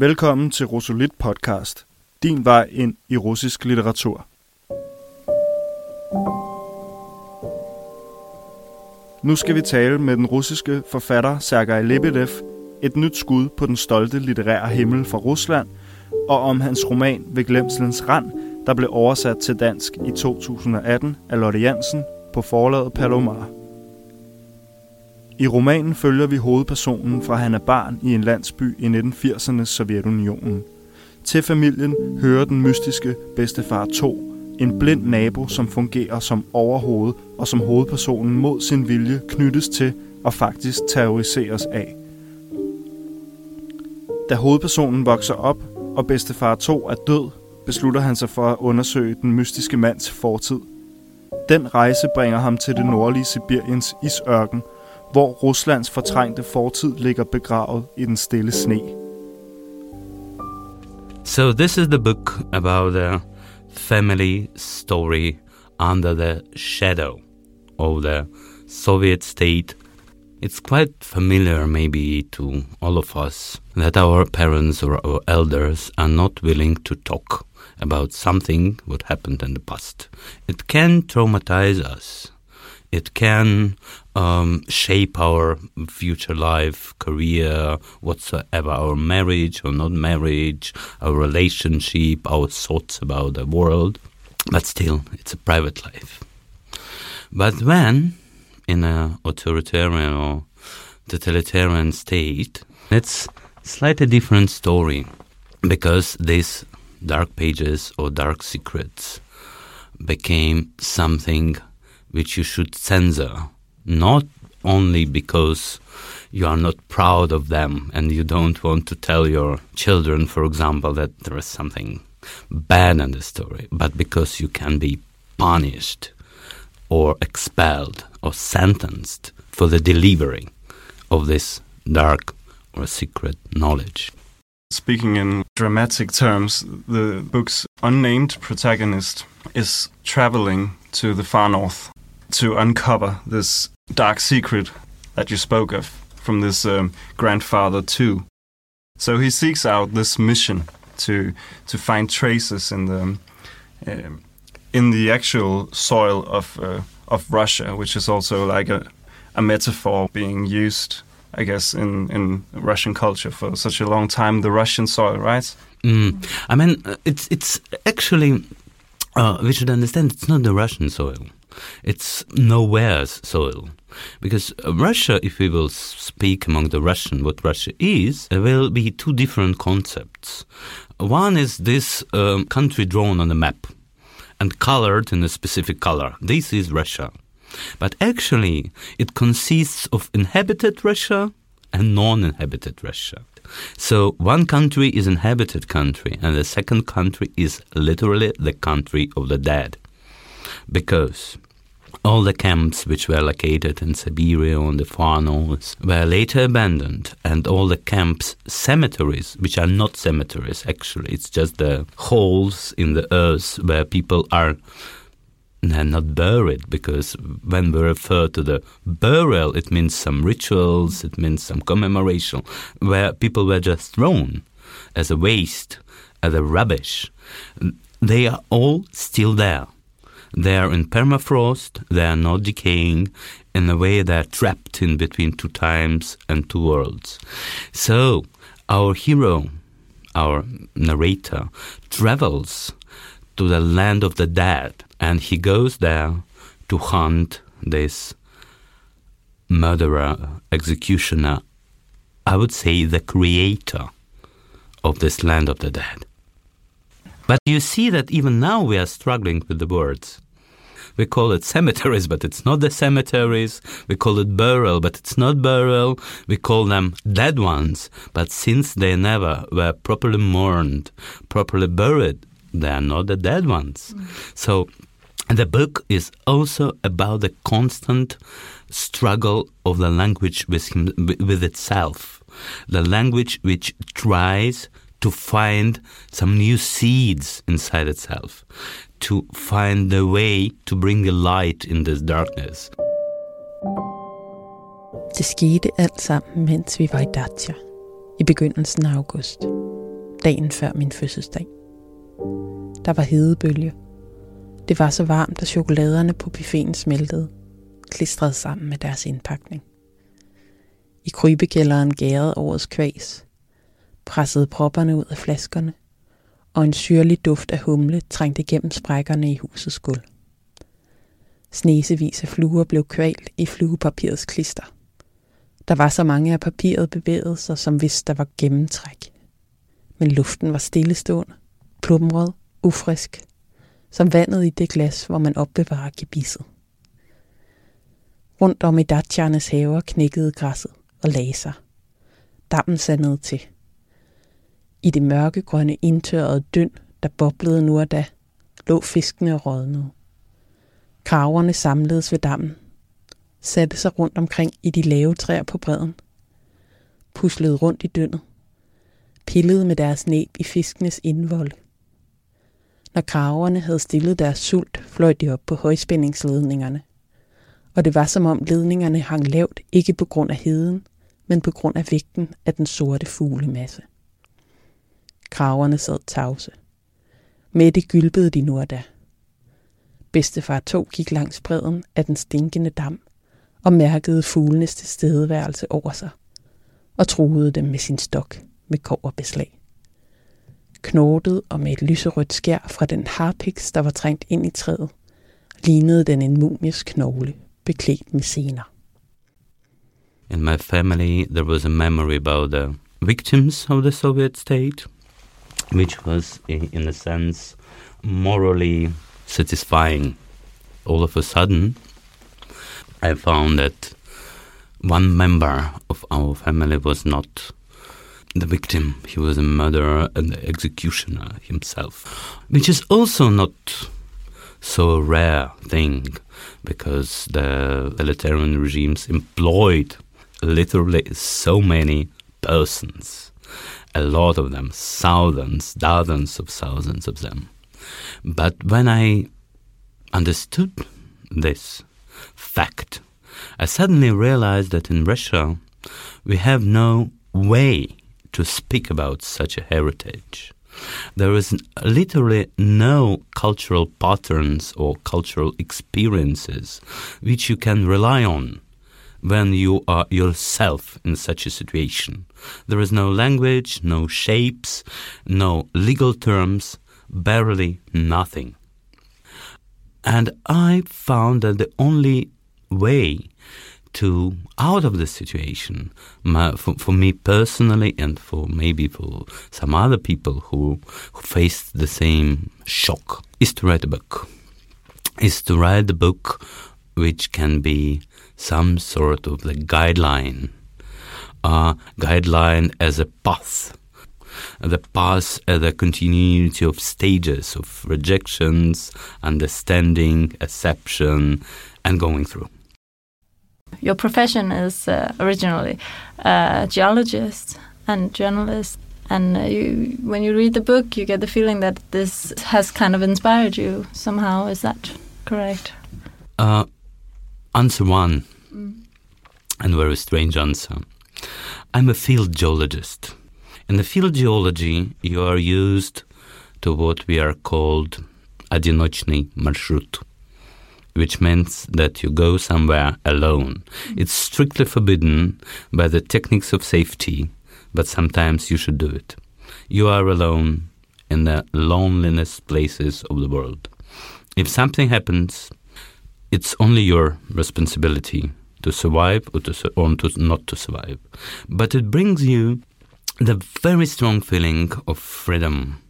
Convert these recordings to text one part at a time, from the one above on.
Velkommen til Rosolit podcast. Din vej ind i russisk litteratur. Nu skal vi tale med den russiske forfatter Sergej Lebedev, et nyt skud på den stolte litterære himmel fra Rusland, og om hans roman Ved glemselens rand, der blev oversat til dansk i 2018 af Lotte Jansen på forlaget Palomar. I romanen følger vi hovedpersonen fra han er barn i en landsby i 1980'ernes Sovjetunionen. Til familien hører den mystiske bedstefar 2, en blind nabo, som fungerer som overhoved og som hovedpersonen mod sin vilje knyttes til og faktisk terroriseres af. Da hovedpersonen vokser op, og bedstefar 2 er død, beslutter han sig for at undersøge den mystiske mands fortid. Den rejse bringer ham til det nordlige Sibiriens isørken – hvor Ruslands fortrængte fortid ligger begravet i den stille sne. So this is the book about a family story under the shadow of the Soviet state. It's quite familiar, maybe, to all of us that our parents or our elders are not willing to talk about something what happened in the past. It can traumatize us. It can um, shape our future life, career, whatsoever, our marriage or not marriage, our relationship, our thoughts about the world. But still, it's a private life. But when in an authoritarian or totalitarian state, it's slightly different story because these dark pages or dark secrets became something which you should censor, not only because you are not proud of them and you don't want to tell your children, for example, that there is something bad in the story, but because you can be punished or expelled or sentenced for the delivery of this dark or secret knowledge. Speaking in dramatic terms, the book's unnamed protagonist is traveling to the far north to uncover this dark secret that you spoke of from this um, grandfather too. So he seeks out this mission to to find traces in the um, in the actual soil of uh, of Russia, which is also like a, a metaphor being used, I guess, in in Russian culture for such a long time. The Russian soil, right? Mm. I mean, uh, it's it's actually uh, we should understand it's not the Russian soil it's nowhere's soil. Because Russia, if we will speak among the Russian what Russia is, there will be two different concepts. One is this um, country drawn on a map and colored in a specific color. This is Russia. But actually, it consists of inhabited Russia and non-inhabited Russia. So one country is inhabited country, and the second country is literally the country of the dead, because all the camps which were located in Siberia on the far north were later abandoned, and all the camps cemeteries, which are not cemeteries actually, it's just the holes in the earth where people are not buried because when we refer to the burial, it means some rituals, it means some commemoration, where people were just thrown as a waste, as a rubbish. They are all still there. They are in permafrost, they are not decaying, in a way they are trapped in between two times and two worlds. So, our hero, our narrator, travels to the land of the dead and he goes there to hunt this murderer, executioner, I would say the creator of this land of the dead. But you see that even now we are struggling with the words. We call it cemeteries, but it's not the cemeteries. We call it burial, but it's not burial. We call them dead ones, but since they never were properly mourned, properly buried, they are not the dead ones. Mm. So the book is also about the constant struggle of the language with, him, with itself, the language which tries to find some new seeds inside itself, to find the way to bring the light in this darkness. Det skete alt sammen, mens vi var i Dacia i begyndelsen af august. dagen før min fødselsdag. Der var hedebølge. Det var så varmt, at chokoladerne på buffeten smeltede, klistret sammen med deres indpakning. I krybekælderen gærede årets kvæs, pressede propperne ud af flaskerne, og en syrlig duft af humle trængte gennem sprækkerne i husets gulv. Snesevis af fluer blev kvalt i fluepapirets klister. Der var så mange af papiret bevægede sig, som hvis der var gennemtræk. Men luften var stillestående, plumret, ufrisk, som vandet i det glas, hvor man opbevarer gebisset. Rundt om i Dacianes haver knækkede græsset og lagde sig. Dammen sandede til. I det mørke grønne indtørrede dynd, der boblede nu og da, lå fiskene og rådnede. Kraverne samledes ved dammen, satte sig rundt omkring i de lave træer på bredden, puslede rundt i dyndet, pillede med deres næb i fiskenes indvold. Når kraverne havde stillet deres sult, fløj de op på højspændingsledningerne. Og det var som om ledningerne hang lavt, ikke på grund af heden, men på grund af vægten af den sorte fuglemasse. Kraverne sad tavse. Med det gylpede de nu og da. Bedstefar tog gik langs bredden af den stinkende dam og mærkede fuglenes tilstedeværelse over sig og truede dem med sin stok med koverbeslag. Knortet og med et lyserødt skær fra den harpiks, der var trængt ind i træet, lignede den en mumies knogle, beklædt med sener. In my family, there was a memory about the victims of the Soviet state, which was, in a sense, morally satisfying. All of a sudden, I found that one member of our family was not the victim. He was a murderer and the executioner himself, which is also not so rare thing because the totalitarian regimes employed literally so many persons, a lot of them, thousands, dozens of thousands of them. But when I understood this fact, I suddenly realized that in Russia we have no way to speak about such a heritage. There is literally no cultural patterns or cultural experiences which you can rely on when you are yourself in such a situation. There is no language, no shapes, no legal terms, barely nothing. And I found that the only way to out of the situation my, for, for me personally and for maybe for some other people who, who faced the same shock is to write a book is to write a book which can be some sort of the guideline uh, guideline as a path the path as a continuity of stages of rejections understanding acceptance and going through your profession is uh, originally a geologist and journalist. And uh, you, when you read the book, you get the feeling that this has kind of inspired you somehow. Is that correct? Uh, answer one, mm. and very strange answer. I'm a field geologist. In the field geology, you are used to what we are called одиночный маршрут which means that you go somewhere alone. It's strictly forbidden by the techniques of safety, but sometimes you should do it. You are alone in the loneliness places of the world. If something happens, it's only your responsibility to survive or, to, or to not to survive. But it brings you the very strong feeling of freedom.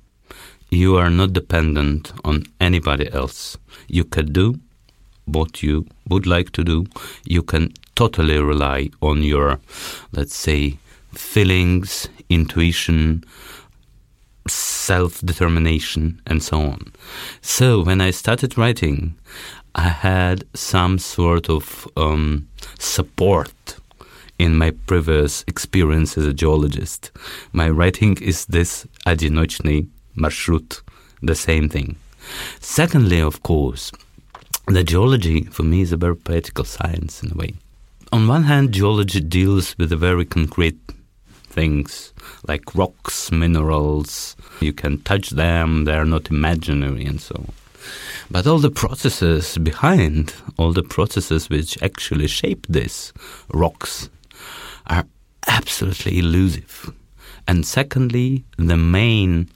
You are not dependent on anybody else. You can do what you would like to do, you can totally rely on your, let's say, feelings, intuition, self determination, and so on. So when I started writing, I had some sort of um, support in my previous experience as a geologist. My writing is this одиночный маршрут, the same thing. Secondly, of course, the geology for me is a very poetical science in a way. On one hand, geology deals with the very concrete things like rocks, minerals. You can touch them, they are not imaginary and so on. But all the processes behind, all the processes which actually shape these rocks, are absolutely elusive. And secondly, the main,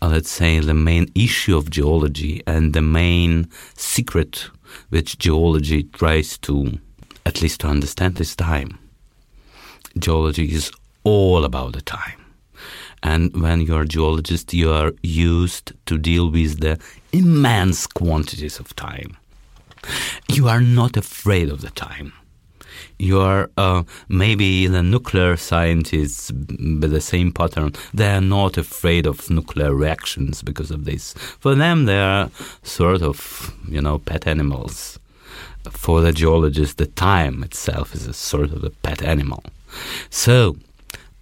uh, let's say, the main issue of geology and the main secret which geology tries to, at least to understand, this time. Geology is all about the time. And when you're a geologist, you are used to deal with the immense quantities of time. You are not afraid of the time. You are uh, maybe the nuclear scientists with the same pattern. They are not afraid of nuclear reactions because of this. For them, they are sort of, you know, pet animals. For the geologist, the time itself is a sort of a pet animal. So,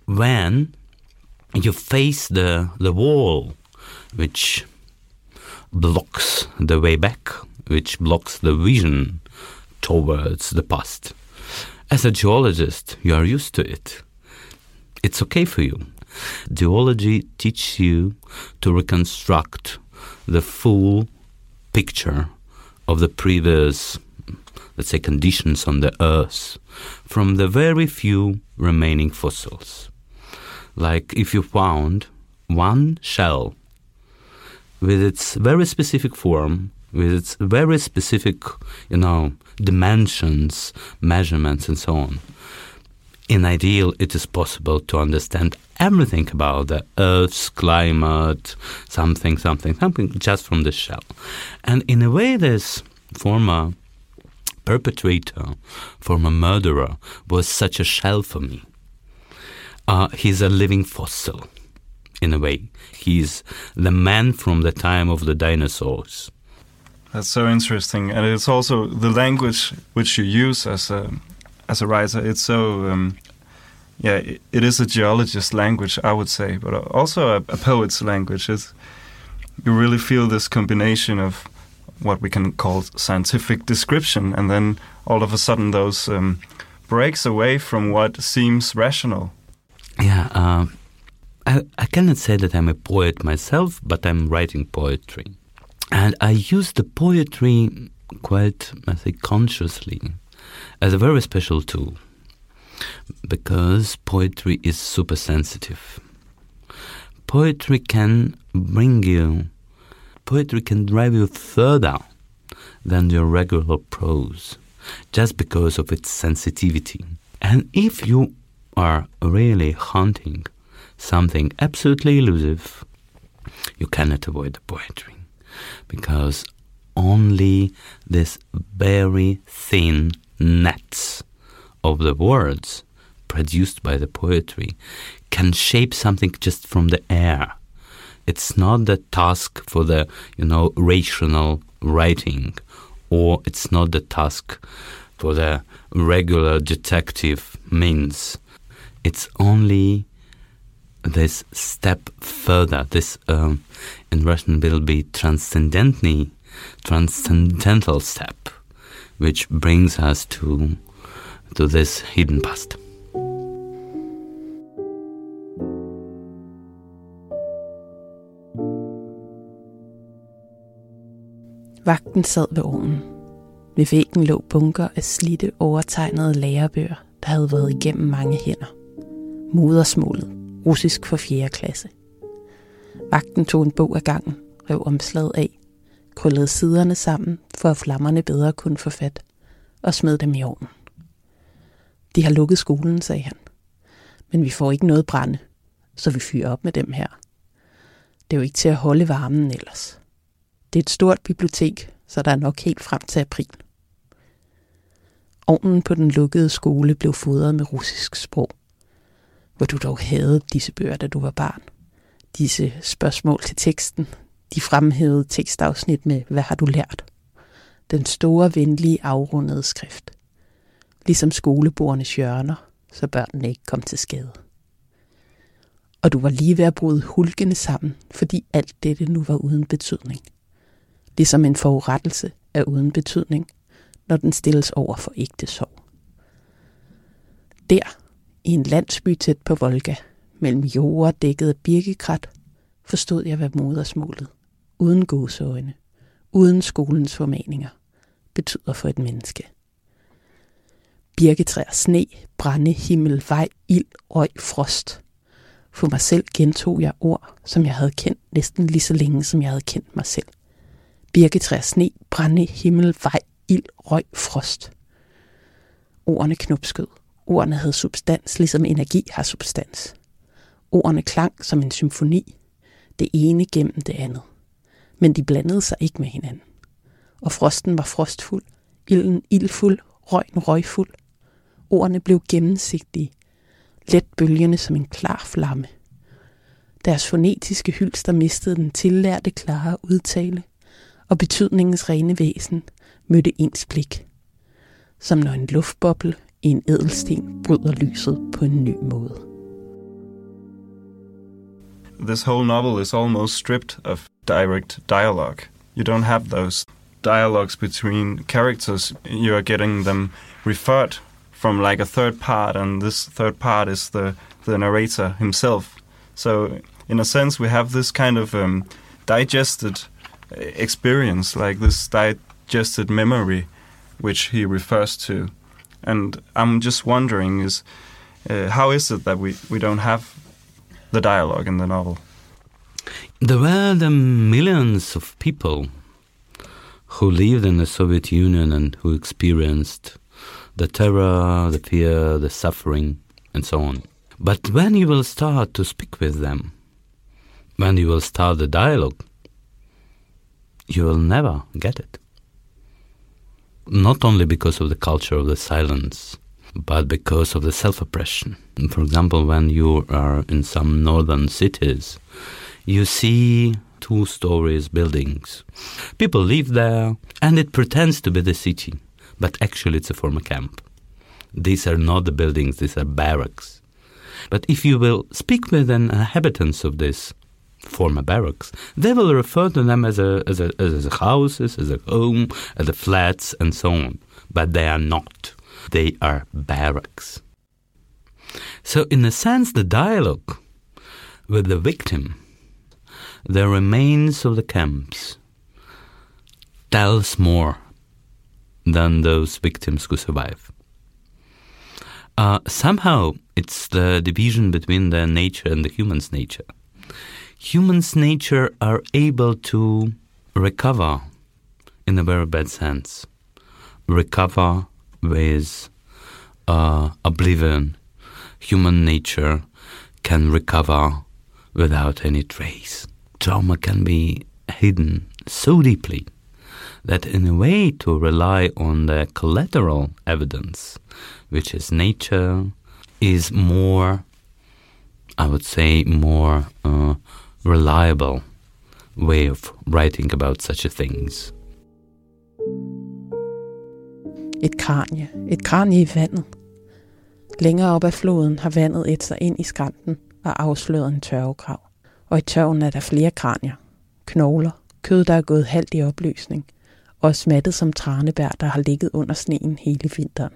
when you face the, the wall which blocks the way back, which blocks the vision towards the past. As a geologist, you are used to it. It's okay for you. Geology teaches you to reconstruct the full picture of the previous, let's say, conditions on the Earth from the very few remaining fossils. Like if you found one shell with its very specific form, with its very specific, you know, dimensions, measurements, and so on. In ideal, it is possible to understand everything about the Earth's climate, something, something, something, just from the shell. And in a way, this former perpetrator, former murderer, was such a shell for me. Uh, he's a living fossil, in a way. He's the man from the time of the dinosaurs. That's so interesting, and it's also the language which you use as a as a writer. It's so um, yeah, it, it is a geologist language, I would say, but also a, a poet's language. It's, you really feel this combination of what we can call scientific description, and then all of a sudden those um, breaks away from what seems rational. Yeah, uh, I, I cannot say that I'm a poet myself, but I'm writing poetry. And I use the poetry quite, I think, consciously as a very special tool because poetry is super sensitive. Poetry can bring you, poetry can drive you further than your regular prose just because of its sensitivity. And if you are really hunting something absolutely elusive, you cannot avoid the poetry because only this very thin nets of the words produced by the poetry can shape something just from the air. It's not the task for the, you know, rational writing, or it's not the task for the regular detective means. It's only this step further. This um, in Russian will be transcendently, transcendental step, which brings us to to this hidden past. Vagten sad ved ovnen. Ved væggen lå bunker af slidte, overtegnede lærebøger, der havde været igennem mange hænder. Modersmålet, russisk for 4. klasse. Vagten tog en bog af gangen, rev omslaget af, krøllede siderne sammen, for at flammerne bedre kunne få fat, og smed dem i ovnen. De har lukket skolen, sagde han. Men vi får ikke noget brænde, så vi fyrer op med dem her. Det er jo ikke til at holde varmen ellers. Det er et stort bibliotek, så der er nok helt frem til april. Ovnen på den lukkede skole blev fodret med russisk sprog. Hvor du dog havde disse bøger, da du var barn. Disse spørgsmål til teksten. De fremhævede tekstafsnit med, hvad har du lært? Den store, venlige, afrundede skrift. Ligesom skolebordernes hjørner, så børnene ikke kom til skade. Og du var lige ved at bryde hulkende sammen, fordi alt dette nu var uden betydning – ligesom en forurettelse er uden betydning, når den stilles over for ægte sorg. Der, i en landsby tæt på Volga, mellem jorder dækket af birkekrat, forstod jeg, hvad modersmålet, uden gåseøjne, uden skolens formaninger, betyder for et menneske. Birketræer, sne, brænde, himmel, vej, ild, røg, frost. For mig selv gentog jeg ord, som jeg havde kendt næsten lige så længe, som jeg havde kendt mig selv. Birketræer, sne, brænde, himmel, vej, ild, røg, frost. Ordene knopskød. Ordene havde substans, ligesom energi har substans. Ordene klang som en symfoni, det ene gennem det andet. Men de blandede sig ikke med hinanden. Og frosten var frostfuld, ilden ildfuld, røgen røgfuld. Ordene blev gennemsigtige, let bølgende som en klar flamme. Deres fonetiske hylster mistede den tillærte klare udtale, og betydningens rene væsen mødte ens blik. Som når en luftboble en bryder lyset på en ny måde. This whole novel is almost stripped of direct dialogue. You don't have those dialogues between characters. You are getting them referred from like a third part, and this third part is the, the narrator himself. So, in a sense, we have this kind of um, digested experience, like this digested memory, which he refers to. And I'm just wondering, is uh, how is it that we, we don't have the dialogue in the novel? There were the millions of people who lived in the Soviet Union and who experienced the terror, the fear, the suffering, and so on. But when you will start to speak with them, when you will start the dialogue, you will never get it. Not only because of the culture of the silence, but because of the self oppression. For example, when you are in some northern cities, you see two stories buildings. People live there, and it pretends to be the city, but actually it's a former camp. These are not the buildings, these are barracks. But if you will speak with the inhabitants of this former barracks, they will refer to them as a, as a, as a houses, as a home, as a flats, and so on. But they are not. They are barracks. So, in a sense, the dialogue with the victim, the remains of the camps, tells more than those victims who survive. Uh, somehow, it's the division between the nature and the human's nature. Humans' nature are able to recover in a very bad sense, recover with uh, oblivion. Human nature can recover without any trace. Trauma can be hidden so deeply that, in a way, to rely on the collateral evidence, which is nature, is more, I would say, more uh, reliable way of writing about such a things. Et kranje. Et kranje i vandet. Længere op ad floden har vandet et sig ind i skrænten og afsløret en tørvegrav. Og i tørven er der flere kranier. Knogler. Kød, der er gået halvt i opløsning. Og smattet som tranebær, der har ligget under sneen hele vinteren.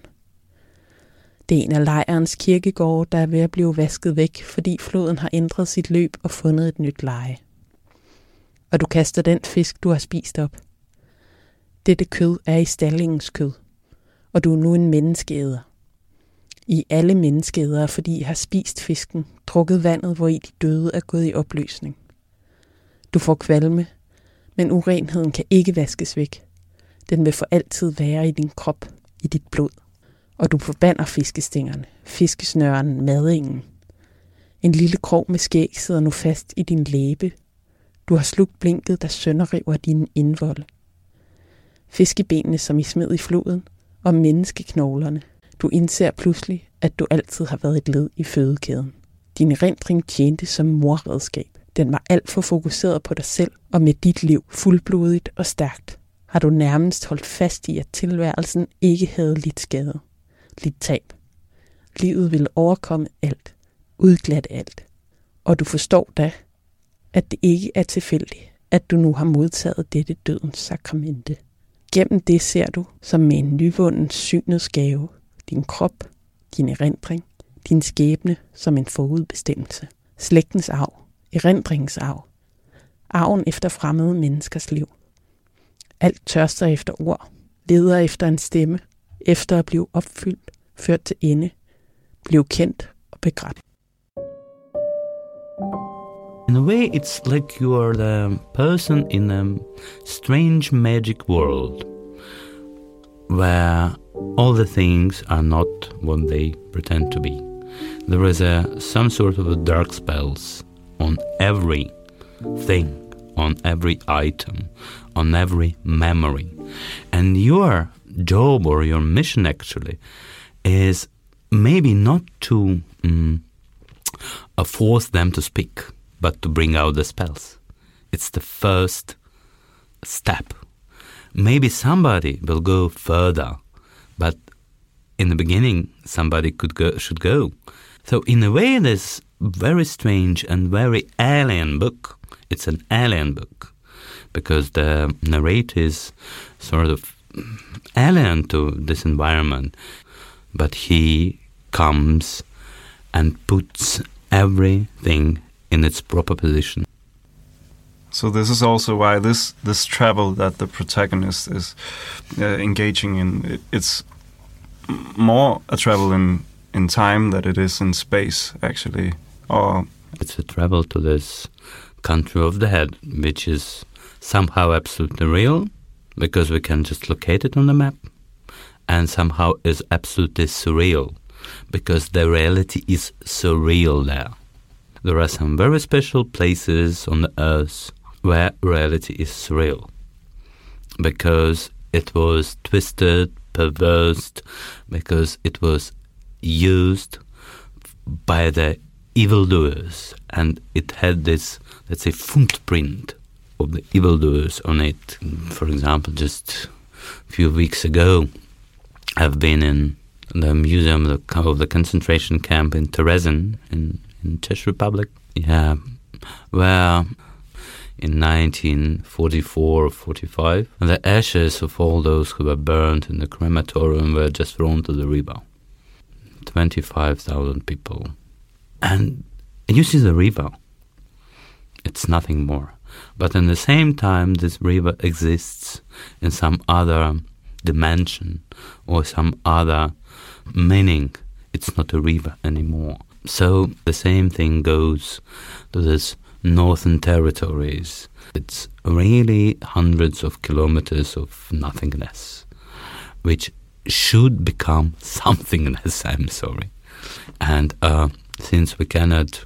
Det er en af lejrens kirkegårde, der er ved at blive vasket væk, fordi floden har ændret sit løb og fundet et nyt leje. Og du kaster den fisk, du har spist op. Dette kød er i stallingens kød, og du er nu en menneskeæder. I alle menneskeædere, fordi I har spist fisken, drukket vandet, hvor I de døde er gået i opløsning. Du får kvalme, men urenheden kan ikke vaskes væk. Den vil for altid være i din krop, i dit blod og du forbander fiskestingerne, fiskesnøren, madingen. En lille krog med skæg sidder nu fast i din læbe. Du har slugt blinket, der sønderriver dine indvolde. Fiskebenene, som I smed i floden, og menneskeknoglerne. Du indser pludselig, at du altid har været et led i fødekæden. Din erindring tjente som morredskab. Den var alt for fokuseret på dig selv og med dit liv fuldblodigt og stærkt. Har du nærmest holdt fast i, at tilværelsen ikke havde lidt skade lidt tab. Livet vil overkomme alt, udglatte alt. Og du forstår da, at det ikke er tilfældigt, at du nu har modtaget dette dødens sakramente. Gennem det ser du, som med en nyvunden synets gave, din krop, din erindring, din skæbne som en forudbestemmelse, slægtens arv, erindringens arv, arven efter fremmede menneskers liv. Alt tørster efter ord, leder efter en stemme, efter at blive opfyldt, ført til ende, blive kendt og. In a way, it's like you are the person in a strange magic world where all the things are not what they pretend to be. There is a, some sort of a dark spells on every thing, on every item, on every memory. And your job or your mission actually is maybe not to um, force them to speak but to bring out the spells. It's the first step. Maybe somebody will go further, but in the beginning, somebody could go, should go. So, in a way, this very strange and very alien book. It's an alien book because the narrator is sort of alien to this environment, but he comes and puts everything in its proper position. So this is also why this this travel that the protagonist is uh, engaging in it, it's more a travel in in time than it is in space actually or it's a travel to this country of the head which is somehow absolutely real because we can just locate it on the map. And somehow is absolutely surreal because the reality is surreal there. There are some very special places on the earth where reality is surreal because it was twisted, perverse, because it was used by the evildoers and it had this, let's say, footprint of the evildoers on it. For example, just a few weeks ago, I've been in the museum of the, concentration camp in Terezin in in Czech Republic. Yeah, where in 1944 or 45, the ashes of all those who were burned in the crematorium were just thrown to the river. 25,000 people. And you see the river, it's nothing more. But in the same time, this river exists in some other dimension or some other meaning. It's not a river anymore. So the same thing goes to this northern territories. It's really hundreds of kilometers of nothingness, which should become somethingness. I'm sorry. And uh, since we cannot,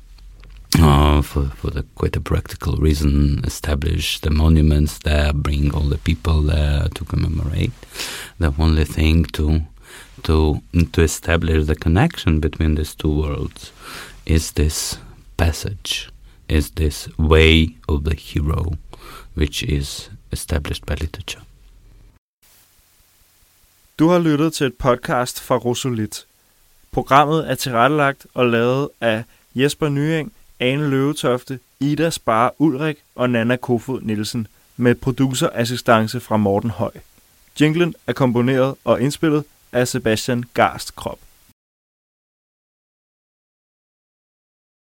uh, for, for the quite a practical reason, establish the monuments there, bring all the people there to commemorate, the only thing to to to establish the connection between these two worlds is this passage, is this way of the hero, which is established by literature. Du har lyttet til et podcast fra Russolit. Programmet er tilrettelagt og lavet af Jesper Nyeng, Ane Løvetofte, Ida Spar Ulrik og Nana Kofod Nielsen med producerassistance fra Morten Høj. Jinglen er komponeret og indspillet af Sebastian Garst Krop.